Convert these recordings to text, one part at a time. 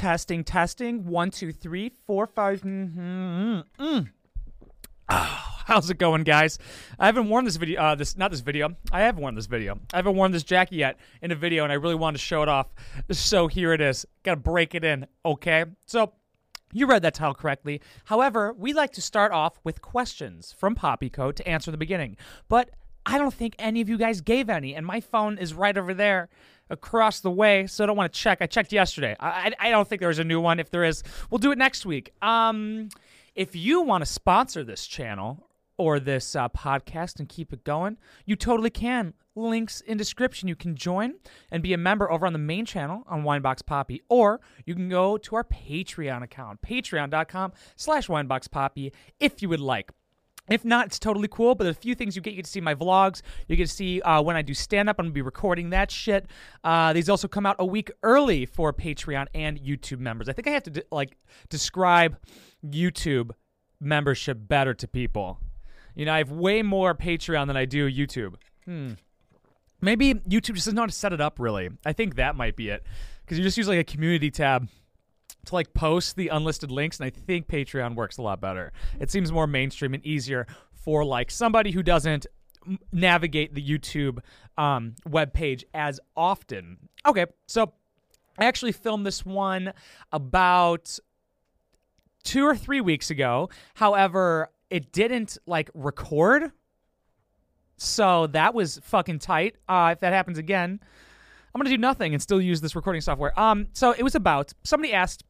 Testing, testing. One, two, three, four, five. Mm-hmm. Mm. Oh, how's it going, guys? I haven't worn this video. Uh, this not this video. I have worn this video. I haven't worn this jacket yet in a video, and I really wanted to show it off. So here it is. Got to break it in. Okay. So you read that title correctly. However, we like to start off with questions from Poppy Code to answer the beginning. But I don't think any of you guys gave any, and my phone is right over there across the way, so I don't want to check. I checked yesterday. I, I, don't think there's a new one. If there is, we'll do it next week. Um, if you want to sponsor this channel or this uh, podcast and keep it going, you totally can. Links in description. You can join and be a member over on the main channel on Winebox Poppy, or you can go to our Patreon account, patreon.com slash wineboxpoppy, if you would like. If not, it's totally cool. But a few things you get, you get to see my vlogs. You get to see uh, when I do stand up. I'm gonna be recording that shit. Uh, these also come out a week early for Patreon and YouTube members. I think I have to de- like describe YouTube membership better to people. You know, I have way more Patreon than I do YouTube. Hmm. Maybe YouTube just doesn't know how to set it up. Really, I think that might be it. Because you just use like a community tab to like post the unlisted links and i think patreon works a lot better. It seems more mainstream and easier for like somebody who doesn't navigate the youtube um, web page as often. Okay so i actually filmed this one about two or three weeks ago. However it didn't like record. So that was fucking tight. Uh, if that happens again I'm gonna do nothing and still use this recording software. Um, so it was about somebody asked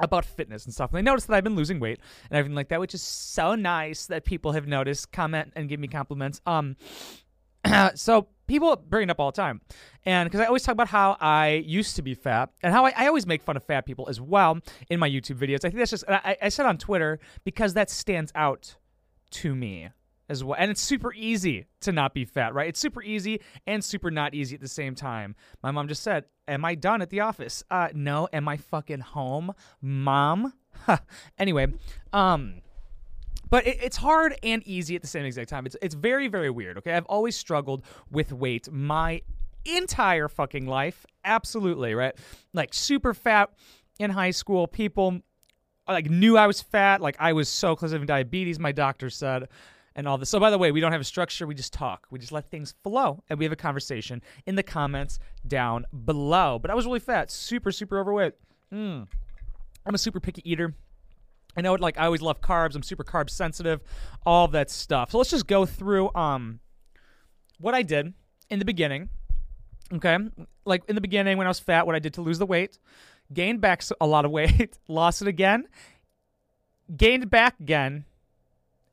about fitness and stuff, and they noticed that I've been losing weight and everything like that, which is so nice that people have noticed, comment, and give me compliments. Um, so people bring it up all the time, and because I always talk about how I used to be fat and how I, I, always make fun of fat people as well in my YouTube videos. I think that's just I, I said on Twitter because that stands out to me as well. And it's super easy to not be fat, right? It's super easy and super not easy at the same time. My mom just said, Am I done at the office? Uh, no. Am I fucking home? Mom? anyway, um, but it, it's hard and easy at the same exact time. It's it's very very weird. Okay, I've always struggled with weight my entire fucking life. Absolutely right. Like super fat in high school. People like knew I was fat. Like I was so close to having diabetes. My doctor said and all this. So, by the way, we don't have a structure. We just talk. We just let things flow, and we have a conversation in the comments down below. But I was really fat, super, super overweight. Mm. I'm a super picky eater. I know. Like I always love carbs. I'm super carb sensitive. All that stuff. So let's just go through um what I did in the beginning. Okay, like in the beginning when I was fat, what I did to lose the weight, gained back a lot of weight, lost it again, gained back again,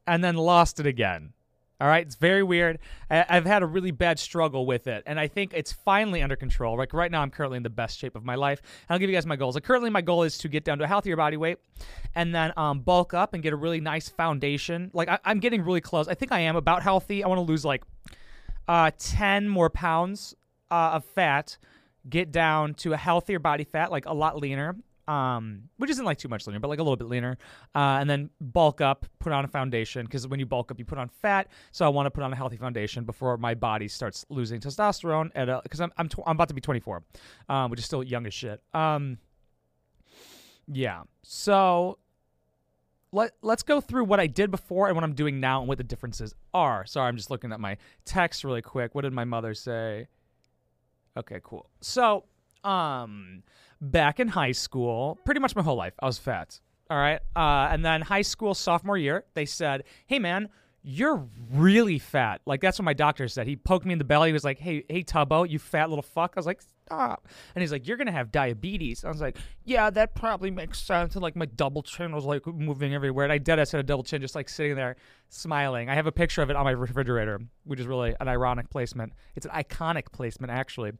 and then lost it again. All right, it's very weird. I- have had a really bad struggle with it, and I think it's finally under control. Like right now, I'm currently in the best shape of my life. I'll give you guys my goals. Like currently, my goal is to get down to a healthier body weight, and then um, bulk up and get a really nice foundation. Like I- am getting really close. I think I am about healthy. I want to lose like uh, 10 more pounds uh, of fat, get down to a healthier body fat, like a lot leaner, um, which isn't like too much leaner, but like a little bit leaner, uh, and then bulk up, put on a foundation because when you bulk up, you put on fat. So I want to put on a healthy foundation before my body starts losing testosterone. At because I'm I'm, tw- I'm about to be 24, um, which is still young as shit. Um, yeah. So let let's go through what I did before and what I'm doing now and what the differences are. Sorry, I'm just looking at my text really quick. What did my mother say? Okay, cool. So um back in high school, pretty much my whole life, I was fat. All right. Uh, and then high school sophomore year, they said, hey, man, you're really fat. Like, that's what my doctor said. He poked me in the belly. He was like, hey, hey, Tubbo, you fat little fuck. I was like, stop. And he's like, you're to have diabetes. I was like, yeah, that probably makes sense. And like my double chin was like moving everywhere. And I did. I said a double chin just like sitting there smiling. I have a picture of it on my refrigerator, which is really an ironic placement. It's an iconic placement, actually.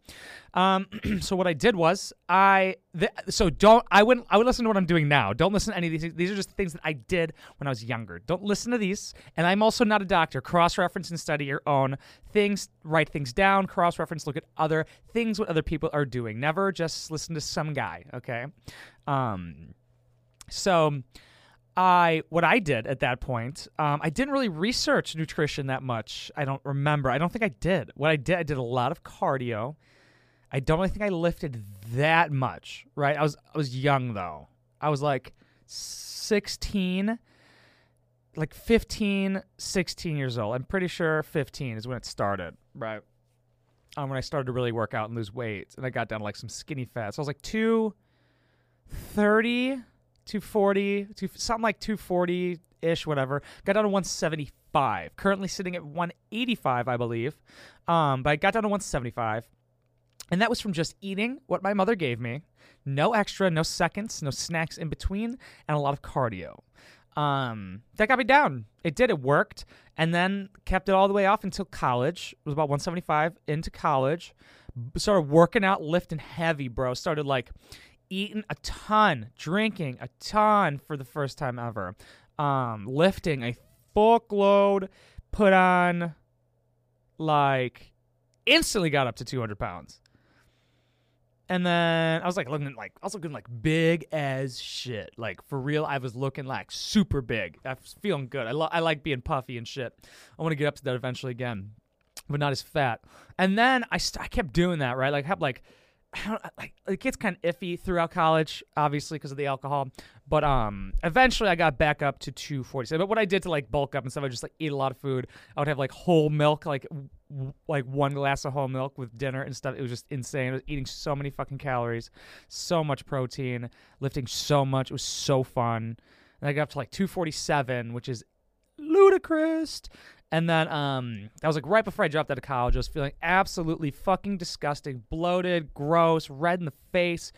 Um, so what I did was I th- so don't I wouldn't I would listen to what I'm doing now. Don't listen to any of these. These are just things that I did when I was younger. Don't listen to these. And I'm also not a doctor. Cross reference and study your own things. Write things down. Cross reference. Look at other things what other people are doing. Never just listen to some guy. Okay. Um. So I what I did at that point, um, I didn't really research nutrition that much. I don't remember. I don't think I did. What I did, I did a lot of cardio. I don't really think I lifted that much, right? I was I was young though. I was like 16 like 15, 16 years old. I'm pretty sure 15 is when it started, right? Um, when I started to really work out and lose weight, and I got down to like some skinny fat. So I was like 230, 240, two, something like 240 ish, whatever. Got down to 175. Currently sitting at 185, I believe. Um, but I got down to 175. And that was from just eating what my mother gave me. No extra, no seconds, no snacks in between, and a lot of cardio. Um, that got me down. It did. It worked, and then kept it all the way off until college. It was about 175 into college. Started working out, lifting heavy, bro. Started like eating a ton, drinking a ton for the first time ever. Um, lifting a fuckload. Put on like instantly got up to 200 pounds. And then I was like looking like I was looking like big as shit. Like for real, I was looking like super big. I was feeling good. I lo- I like being puffy and shit. I want to get up to that eventually again, but not as fat. And then I st- I kept doing that right. Like have like I don't, like it gets kind of iffy throughout college, obviously because of the alcohol. But um, eventually I got back up to 247. But what I did to like bulk up and stuff, I just like eat a lot of food. I would have like whole milk, like w- like one glass of whole milk with dinner and stuff. It was just insane. I was eating so many fucking calories, so much protein, lifting so much. It was so fun. And I got up to like 247, which is ludicrous. And then um, that was like right before I dropped out of college. I was feeling absolutely fucking disgusting, bloated, gross, red in the face,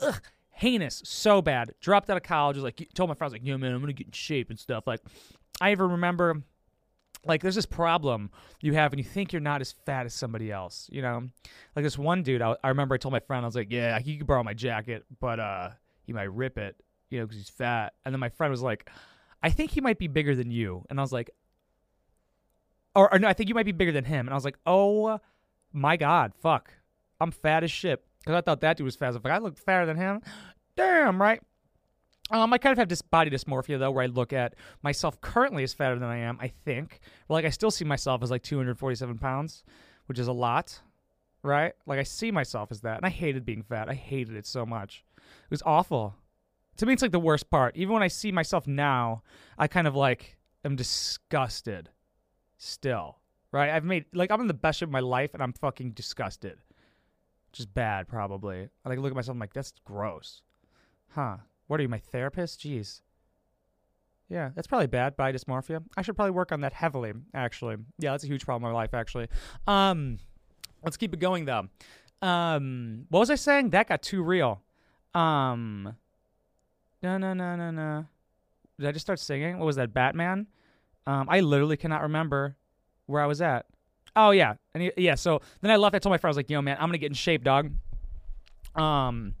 ugh, heinous, so bad. Dropped out of college. Was like told my friends like, "Yo, man, I'm gonna get in shape and stuff." Like, I even remember. Like there's this problem you have, and you think you're not as fat as somebody else. You know, like this one dude. I, I remember I told my friend I was like, "Yeah, he could borrow my jacket, but uh, he might rip it, you know, because he's fat." And then my friend was like, "I think he might be bigger than you," and I was like, or, or no, I think you might be bigger than him. And I was like, oh my god, fuck, I'm fat as shit. Because I thought that dude was fat. I I look fatter than him. Damn, right? Um, I kind of have this body dysmorphia though, where I look at myself currently as fatter than I am. I think, like I still see myself as like 247 pounds, which is a lot, right? Like I see myself as that, and I hated being fat. I hated it so much. It was awful. To me, it's like the worst part. Even when I see myself now, I kind of like am disgusted still. Right? I've made like I'm in the best shape of my life and I'm fucking disgusted. Is bad probably. I like look at myself I'm like, that's gross. Huh. What are you, my therapist? Jeez. Yeah, that's probably bad, body dysmorphia. I should probably work on that heavily, actually. Yeah, that's a huge problem in my life, actually. Um let's keep it going though. Um what was I saying? That got too real. Um no no no no no. Did I just start singing? What was that, Batman? Um, I literally cannot remember where I was at. Oh yeah, and he, yeah. So then I left. I told my friend I was like, "Yo, man, I'm gonna get in shape, dog." Um,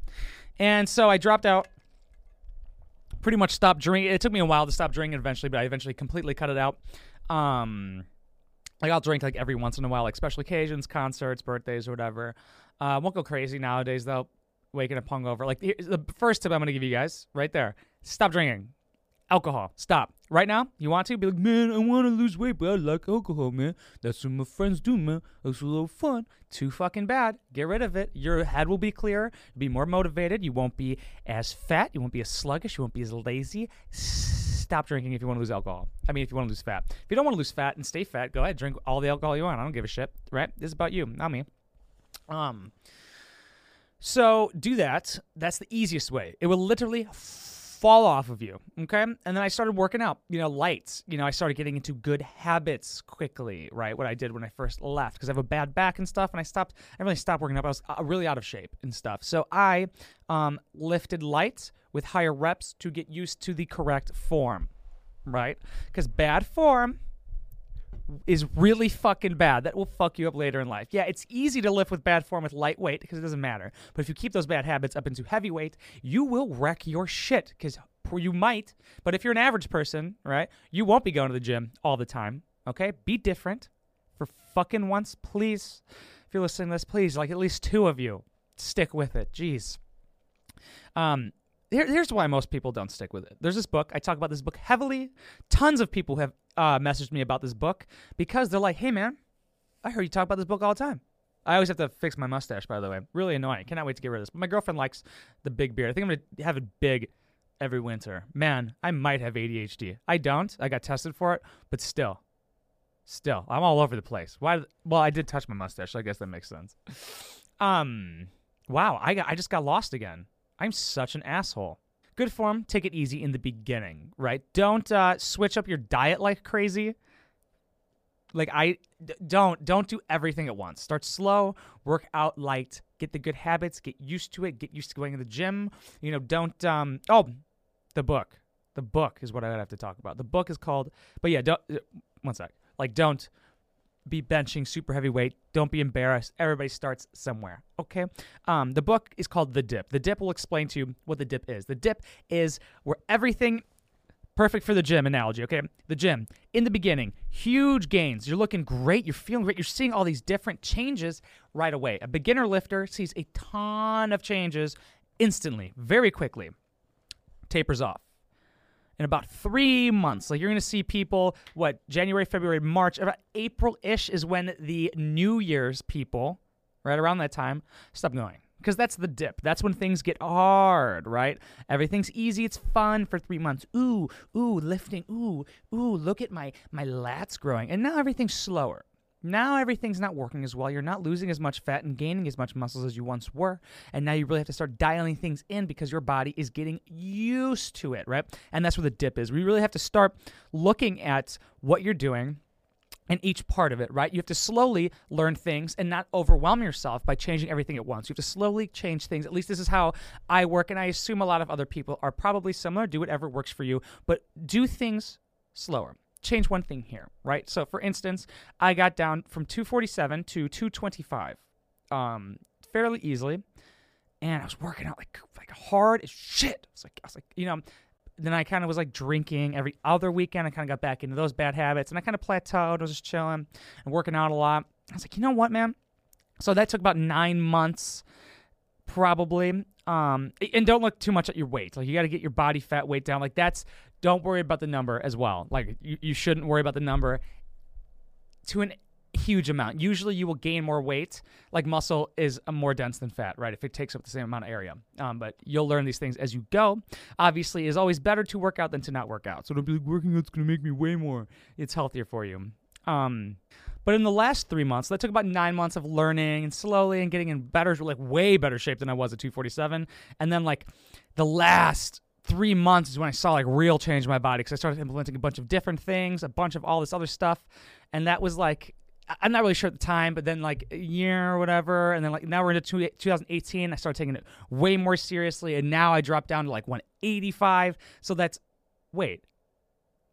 and so I dropped out. Pretty much stopped drinking. It took me a while to stop drinking eventually, but I eventually completely cut it out. Um, like I'll drink like every once in a while, like special occasions, concerts, birthdays, or whatever. Uh, won't go crazy nowadays though. Waking up hungover. Like the first tip I'm gonna give you guys right there: stop drinking alcohol. Stop. Right now, you want to be like, man, I want to lose weight, but I like alcohol, man. That's what my friends do, man. It's a little fun. Too fucking bad. Get rid of it. Your head will be clearer. You'll be more motivated. You won't be as fat. You won't be as sluggish. You won't be as lazy. Stop drinking if you want to lose alcohol. I mean, if you want to lose fat. If you don't want to lose fat and stay fat, go ahead, drink all the alcohol you want. I don't give a shit, right? This is about you, not me. Um. So do that. That's the easiest way. It will literally fall off of you. Okay. And then I started working out, you know, lights. You know, I started getting into good habits quickly, right? What I did when I first left because I have a bad back and stuff. And I stopped, I really stopped working out. I was uh, really out of shape and stuff. So I um, lifted lights with higher reps to get used to the correct form, right? Because bad form is really fucking bad. That will fuck you up later in life. Yeah, it's easy to lift with bad form with lightweight because it doesn't matter. But if you keep those bad habits up into heavyweight, you will wreck your shit because you might. But if you're an average person, right, you won't be going to the gym all the time. Okay, be different for fucking once, please. If you're listening to this, please, like at least two of you, stick with it. Jeez. Um, here, here's why most people don't stick with it. There's this book. I talk about this book heavily. Tons of people have uh, messaged me about this book because they're like, hey, man, I heard you talk about this book all the time. I always have to fix my mustache, by the way. Really annoying. Cannot wait to get rid of this. But my girlfriend likes the big beard. I think I'm going to have it big every winter. Man, I might have ADHD. I don't. I got tested for it, but still. Still, I'm all over the place. Why? Well, I did touch my mustache, so I guess that makes sense. Um, wow, I got, I just got lost again. I'm such an asshole. Good form, take it easy in the beginning, right? Don't uh, switch up your diet like crazy. Like I d- don't don't do everything at once. Start slow, work out light, get the good habits, get used to it, get used to going to the gym. You know, don't um oh, the book. The book is what I have to talk about. The book is called But yeah, don't uh, one sec. Like don't be benching super heavy weight. Don't be embarrassed. Everybody starts somewhere. Okay. Um, the book is called The Dip. The Dip will explain to you what the dip is. The dip is where everything perfect for the gym analogy. Okay. The gym in the beginning, huge gains. You're looking great. You're feeling great. You're seeing all these different changes right away. A beginner lifter sees a ton of changes instantly, very quickly. Tapers off in about three months. Like you're going to see people, what, January, February, March, about April ish is when the New Year's people, right around that time, stop going. Because that's the dip. That's when things get hard, right? Everything's easy. It's fun for three months. Ooh, ooh, lifting. Ooh, ooh, look at my my lats growing. And now everything's slower. Now everything's not working as well. You're not losing as much fat and gaining as much muscles as you once were. And now you really have to start dialing things in because your body is getting used to it, right? And that's where the dip is. We really have to start looking at what you're doing and each part of it, right? You have to slowly learn things and not overwhelm yourself by changing everything at once. You have to slowly change things. At least this is how I work, and I assume a lot of other people are probably similar. Do whatever works for you, but do things slower change one thing here, right? So, for instance, I got down from 247 to 225 um, fairly easily, and I was working out like like hard as shit. I was like, I was like, you know. Then I kind of was like drinking every other weekend. I kind of got back into those bad habits, and I kind of plateaued. I was just chilling and working out a lot. I was like, you know what, man? So that took about nine months, probably. Um, and don't look too much at your weight. Like you got to get your body fat weight down. Like that's don't worry about the number as well. Like you, you shouldn't worry about the number to an huge amount. Usually you will gain more weight. Like muscle is more dense than fat, right? If it takes up the same amount of area. Um, but you'll learn these things as you go. Obviously, it's always better to work out than to not work out. So don't be like working out's gonna make me way more. It's healthier for you. Um, but in the last three months, that took about nine months of learning and slowly and getting in better, like way better shape than I was at 247. And then like the last three months is when I saw like real change in my body because I started implementing a bunch of different things, a bunch of all this other stuff, and that was like I'm not really sure at the time, but then like a year or whatever, and then like now we're into 2018. I started taking it way more seriously, and now I dropped down to like 185. So that's wait,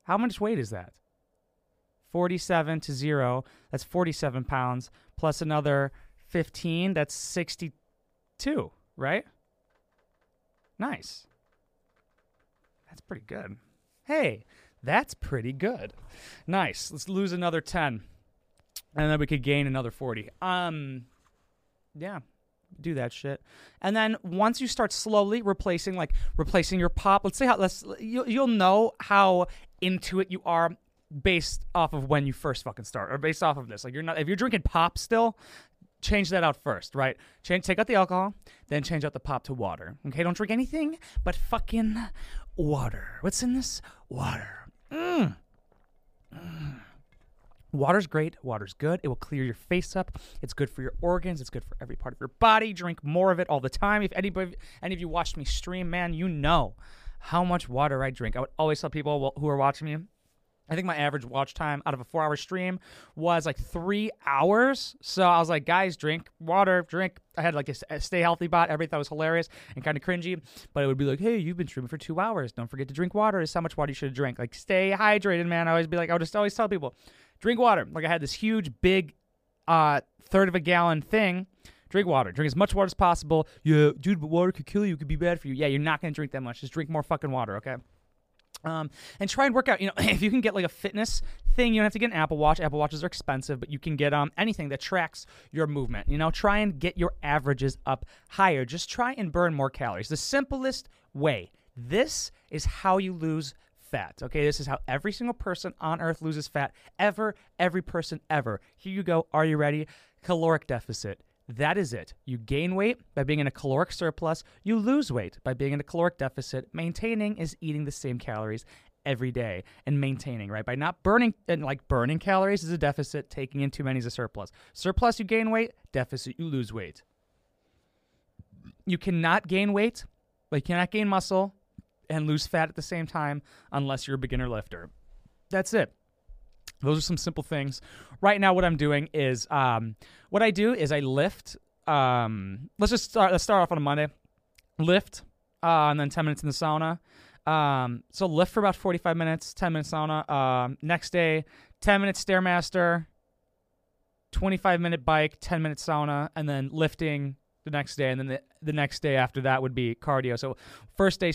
how much weight is that? 47 to zero. That's 47 pounds plus another 15. That's 62, right? Nice. That's pretty good. Hey, that's pretty good. Nice. Let's lose another 10. And then we could gain another 40. Um yeah, do that shit. And then once you start slowly replacing like replacing your pop, let's say how let's you'll, you'll know how into it you are based off of when you first fucking start or based off of this. Like you're not if you're drinking pop still, change that out first, right? Change take out the alcohol, then change out the pop to water. Okay, don't drink anything but fucking water. What's in this? Water. Mm. Mm. Water's great. Water's good. It will clear your face up. It's good for your organs. It's good for every part of your body. Drink more of it all the time. If anybody, any of you watched me stream, man, you know how much water I drink. I would always tell people who are watching me, I think my average watch time out of a four hour stream was like three hours. So I was like, guys, drink water, drink. I had like a, stay healthy bot. Everybody thought was hilarious and kind of cringy. But it would be like, hey, you've been streaming for two hours. Don't forget to drink water. Is how much water you should drink. Like, stay hydrated, man. I always be like, I would just always tell people, drink water. Like, I had this huge, big, uh, third of a gallon thing. Drink water. Drink as much water as possible. Yeah, dude, but water could kill you. It could be bad for you. Yeah, you're not going to drink that much. Just drink more fucking water, okay? Um, and try and work out. You know, if you can get like a fitness thing, you don't have to get an Apple Watch. Apple Watches are expensive, but you can get um anything that tracks your movement. You know, try and get your averages up higher. Just try and burn more calories. The simplest way. This is how you lose fat. Okay, this is how every single person on earth loses fat ever. Every person ever. Here you go. Are you ready? caloric deficit. That is it. You gain weight by being in a caloric surplus. You lose weight by being in a caloric deficit. Maintaining is eating the same calories every day and maintaining, right? By not burning and like burning calories is a deficit, taking in too many is a surplus. Surplus you gain weight, deficit you lose weight. You cannot gain weight, but you cannot gain muscle and lose fat at the same time unless you're a beginner lifter. That's it. Those are some simple things. Right now, what I'm doing is um, what I do is I lift. Um, let's just start. Let's start off on a Monday. Lift, uh, and then 10 minutes in the sauna. Um, so lift for about 45 minutes, 10 minutes sauna. Um, next day, 10 minutes stairmaster, 25 minute bike, 10 minute sauna, and then lifting the next day, and then the, the next day after that would be cardio. So first day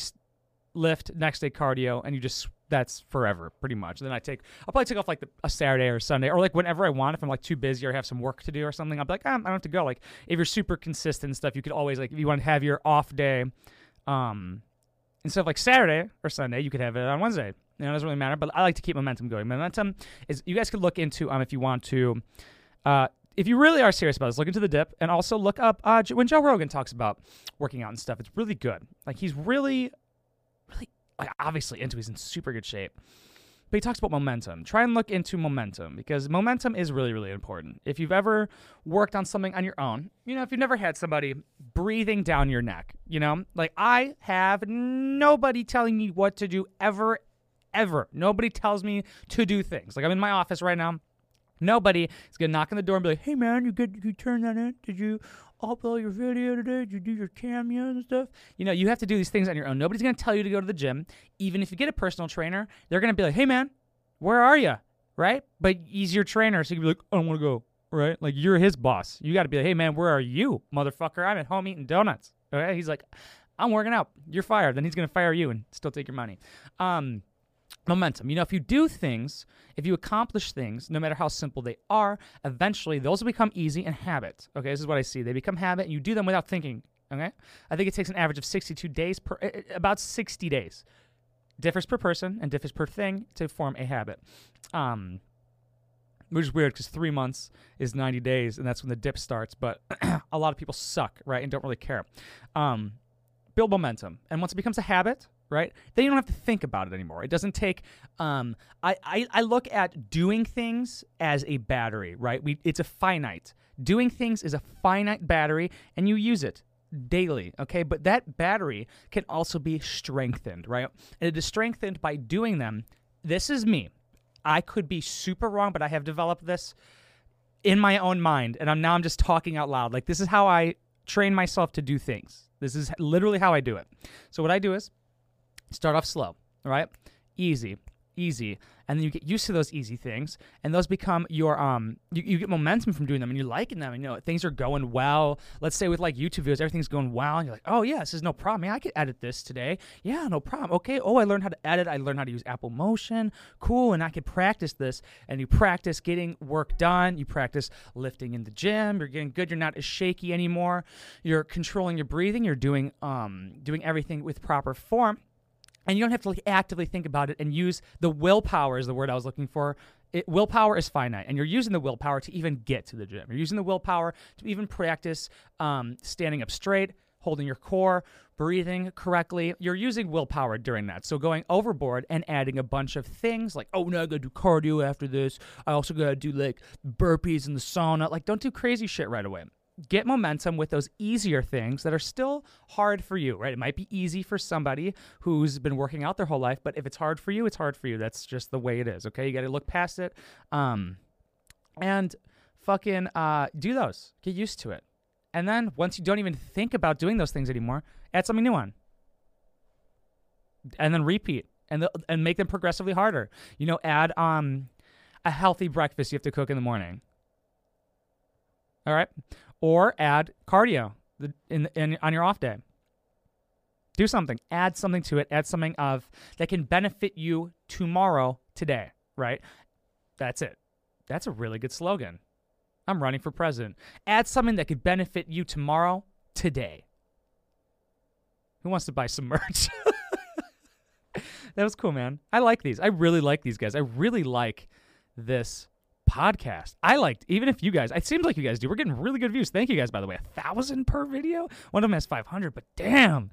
lift, next day cardio, and you just that's forever, pretty much. Then I take, I'll probably take off like the, a Saturday or Sunday, or like whenever I want. If I'm like too busy or have some work to do or something, I'll be like, ah, I don't have to go. Like if you're super consistent and stuff, you could always like if you want to have your off day, um, instead of like Saturday or Sunday, you could have it on Wednesday. You know, it doesn't really matter. But I like to keep momentum going. Momentum is you guys could look into um if you want to, uh, if you really are serious about this, look into the dip and also look up uh, when Joe Rogan talks about working out and stuff. It's really good. Like he's really, really like obviously into. He's in super good shape. But he talks about momentum. Try and look into momentum because momentum is really, really important. If you've ever worked on something on your own, you know, if you've never had somebody breathing down your neck, you know, like I have nobody telling me what to do ever, ever. Nobody tells me to do things. Like I'm in my office right now. Nobody is gonna knock on the door and be like, "Hey man, you good? You turn that in? Did you upload your video today? You do your cameos and stuff?" You know, you have to do these things on your own. Nobody's gonna tell you to go to the gym. Even if you get a personal trainer, they're gonna be like, "Hey man, where are you?" Right? But he's your trainer, so you can be like, "I don't want to go." Right? Like you're his boss. You got to be like, "Hey man, where are you, motherfucker? I'm at home eating donuts." Okay? He's like, "I'm working out. You're fired." Then he's gonna fire you and still take your money. Um, momentum. You know, if you do things, if you accomplish things, no matter how simple they are, eventually those will become easy and habit. Okay, this is what I see. They become habit, and you do them without thinking. Okay, I think it takes an average of 62 days per, uh, about 60 days. Differs per person and differs per thing to form a habit. Um, which is weird because three months is 90 days, and that's when the dip starts. But a lot of people suck, right, and don't really care. Um, build momentum, and once it becomes a habit, right? Then you don't have to think about it anymore. It doesn't take. Um, I, I I look at doing things as a battery, right? We it's a finite. Doing things is a finite battery, and you use it daily, okay? But that battery can also be strengthened, right? And it is strengthened by doing them. This is me. I could be super wrong, but I have developed this in my own mind, and I'm now I'm just talking out loud. Like this is how I train myself to do things. This is literally how I do it. So what I do is Start off slow, right? Easy, easy, and then you get used to those easy things, and those become your um. You, you get momentum from doing them, and you're liking them, and you know things are going well. Let's say with like YouTube videos, everything's going well, and you're like, oh yeah, this is no problem. Yeah, I could edit this today. Yeah, no problem. Okay. Oh, I learned how to edit. I learned how to use Apple Motion. Cool, and I could practice this. And you practice getting work done. You practice lifting in the gym. You're getting good. You're not as shaky anymore. You're controlling your breathing. You're doing um doing everything with proper form and you don't have to like actively think about it and use the willpower is the word I was looking for. It, willpower is finite, and you're using the willpower to even get to the gym. You're using the willpower to even practice um, standing up straight, holding your core, breathing correctly. You're using willpower during that. So going overboard and adding a bunch of things like, oh no, I gotta do cardio after this. I also gotta do like burpees in the sauna. Like, don't do crazy shit right away get momentum with those easier things that are still hard for you, right? It might be easy for somebody who's been working out their whole life, but if it's hard for you, it's hard for you. That's just the way it is, okay? You got to look past it. Um and fucking uh do those. Get used to it. And then once you don't even think about doing those things anymore, add something new on. And then repeat and the, and make them progressively harder. You know, add um a healthy breakfast you have to cook in the morning. All right or add cardio in, in on your off day. Do something, add something to it, add something of that can benefit you tomorrow, today, right? That's it. That's a really good slogan. I'm running for president. Add something that could benefit you tomorrow, today. Who wants to buy some merch? that was cool, man. I like these. I really like these guys. I really like this podcast. I liked, even if you guys, it seems like you guys do. We're getting really good views. Thank you guys, by the way. A thousand per video. One of them has 500, but damn.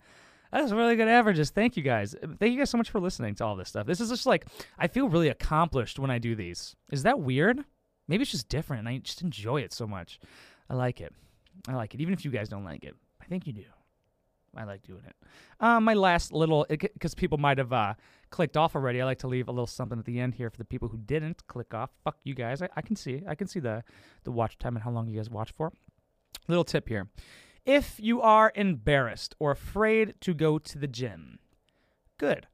That's really good averages. Thank you guys. Thank you guys so much for listening to all this stuff. This is just like I feel really accomplished when I do these. Is that weird? Maybe it's just different. I just enjoy it so much. I like it. I like it. Even if you guys don't like it, I think you do. I like doing it. Uh, my last little, because people might have uh, clicked off already. I like to leave a little something at the end here for the people who didn't click off. Fuck you guys. I, I can see. I can see the the watch time and how long you guys watch for. Little tip here. If you are embarrassed or afraid to go to the gym, good,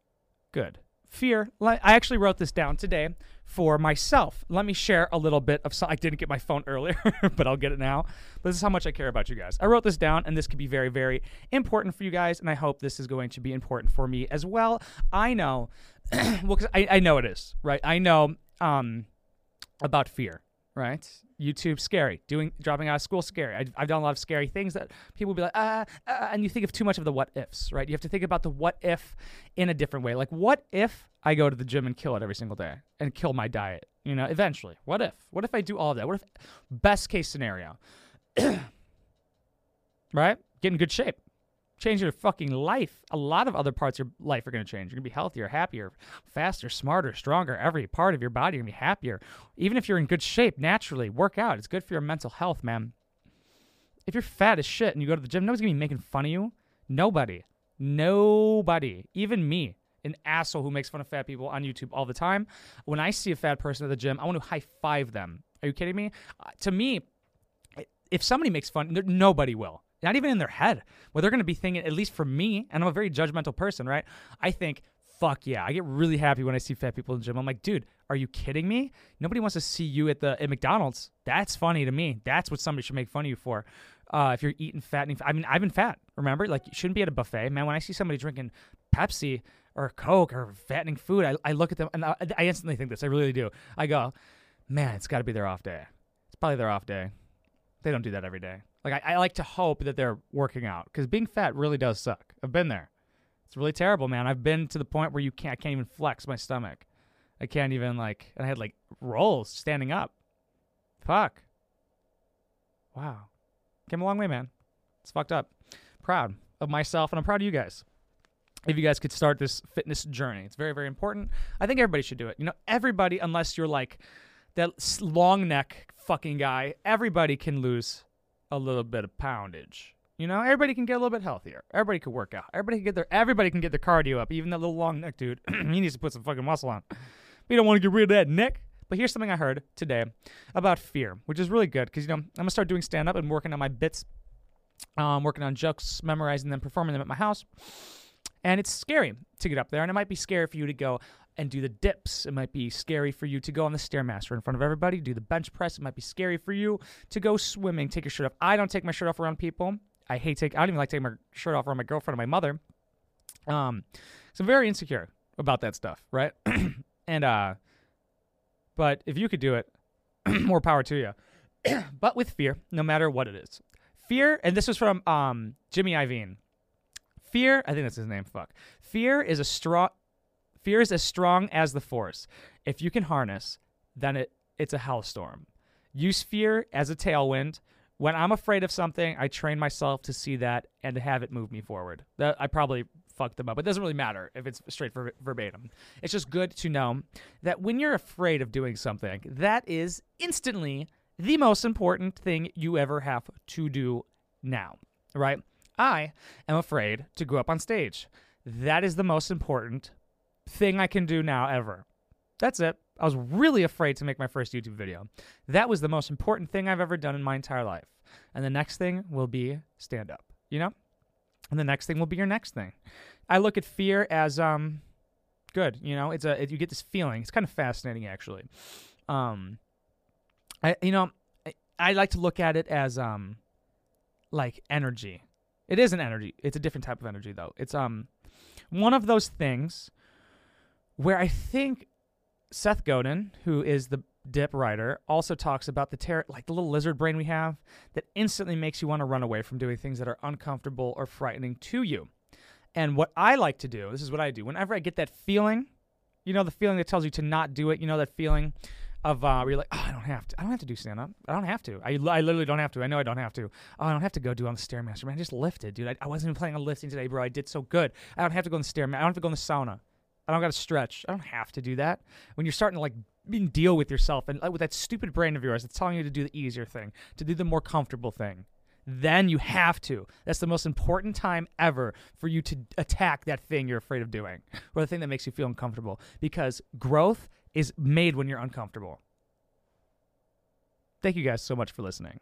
good. Fear. I actually wrote this down today for myself. Let me share a little bit of. Some, I didn't get my phone earlier, but I'll get it now. But this is how much I care about you guys. I wrote this down, and this could be very, very important for you guys, and I hope this is going to be important for me as well. I know, well, because I, I know it is right. I know um, about fear right? YouTube scary. Doing dropping out of school scary. I, have done a lot of scary things that people will be like, ah, ah, and you think of too much of the what ifs, right? You have to think about the what if in a different way. Like, what if I go to the gym and kill it every single day and kill my diet? You know, eventually. What if? What if I do all of that? What if best case scenario? right? Get in good shape change your fucking life. A lot of other parts of your life are going to change. You're going to be healthier, happier, faster, smarter, stronger. Every part of your body going to be happier. Even if you're in good shape, naturally, work out. It's good for your mental health, man. If you're fat as shit and you go to the gym, nobody's going to be making fun of you. Nobody. Nobody. Even me, an asshole who makes fun of fat people on YouTube all the time. When I see a fat person at the gym, I want to high five them. Are you kidding me? Uh, to me, if somebody makes fun, nobody will not even in their head. Well, they're going to be thinking, at least for me, and I'm a very judgmental person, right? I think, fuck yeah. I get really happy when I see fat people in the gym. I'm like, dude, are you kidding me? Nobody wants to see you at the at McDonald's. That's funny to me. That's what somebody should make fun of you for. Uh, if you're eating fat, I mean, I've been fat. Remember, like you shouldn't be at a buffet, man. When I see somebody drinking Pepsi or Coke or fattening food, I, I look at them and I, I instantly think this. I really do. I go, man, it's got to be their off day. It's probably their off day. They don't do that every day. Like I, I like to hope that they're working out because being fat really does suck. I've been there. It's really terrible, man. I've been to the point where you can't. I can't even flex my stomach. I can't even like. And I had like rolls standing up. Fuck. Wow. Came a long way, man. It's fucked up. Proud of myself, and I'm proud of you guys. If you guys could start this fitness journey, it's very, very important. I think everybody should do it. You know, everybody, unless you're like that long neck fucking guy, everybody can lose a little bit of poundage. You know, everybody can get a little bit healthier. Everybody can work out. Everybody can get their everybody can get their cardio up. Even that little long neck dude, he needs to put some fucking muscle on. We don't want to get rid of that neck. But here's something I heard today about fear, which is really good because you know I'm gonna start doing stand up and working on my bits, um, working on jokes, memorizing them, performing them at my house. And it's scary to get up there, and it might be scary for you to go and do the dips. It might be scary for you to go on the Stairmaster in front of everybody, do the bench press. It might be scary for you to go swimming, take your shirt off. I don't take my shirt off around people. I hate take. I don't even like taking my shirt off around my girlfriend or my mother. Um, so I'm very insecure about that stuff, right? and uh, but if you could do it, more power to you. but with fear, no matter what it is, fear. And this was from um Jimmy Iovine. Fear, I think that's his name. Fuck. Fear is a strong Fear is as strong as the force. If you can harness, then it, it's a hellstorm. Use fear as a tailwind. When I'm afraid of something, I train myself to see that and to have it move me forward. That I probably fucked them up. It doesn't really matter if it's straight ver- verbatim. It's just good to know that when you're afraid of doing something, that is instantly the most important thing you ever have to do now, right? I am afraid to go up on stage. That is the most important thing I can do now ever. That's it. I was really afraid to make my first YouTube video. That was the most important thing I've ever done in my entire life. And the next thing will be stand up, you know? And the next thing will be your next thing. I look at fear as um good, you know? It's a it, you get this feeling. It's kind of fascinating actually. Um I you know, I, I like to look at it as um like energy. It is an energy. It's a different type of energy though. It's um one of those things where I think Seth Godin, who is the dip writer, also talks about the ter- like the little lizard brain we have that instantly makes you want to run away from doing things that are uncomfortable or frightening to you. And what I like to do, this is what I do. Whenever I get that feeling, you know, the feeling that tells you to not do it, you know, that feeling of uh, where you're like, oh, I don't have to. I don't have to do stand up. I don't have to. I, I literally don't have to. I know I don't have to. Oh, I don't have to go do on the stairmaster. Man, I just lifted, dude. I, I wasn't even planning on lifting today, bro. I did so good. I don't have to go on the stairmaster. I don't have to go in the sauna. I don't got to stretch. I don't have to do that. When you're starting to like deal with yourself and uh, with that stupid brain of yours that's telling you to do the easier thing, to do the more comfortable thing, then you have to. That's the most important time ever for you to attack that thing you're afraid of doing or the thing that makes you feel uncomfortable because growth is made when you're uncomfortable. Thank you guys so much for listening.